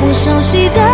我熟悉的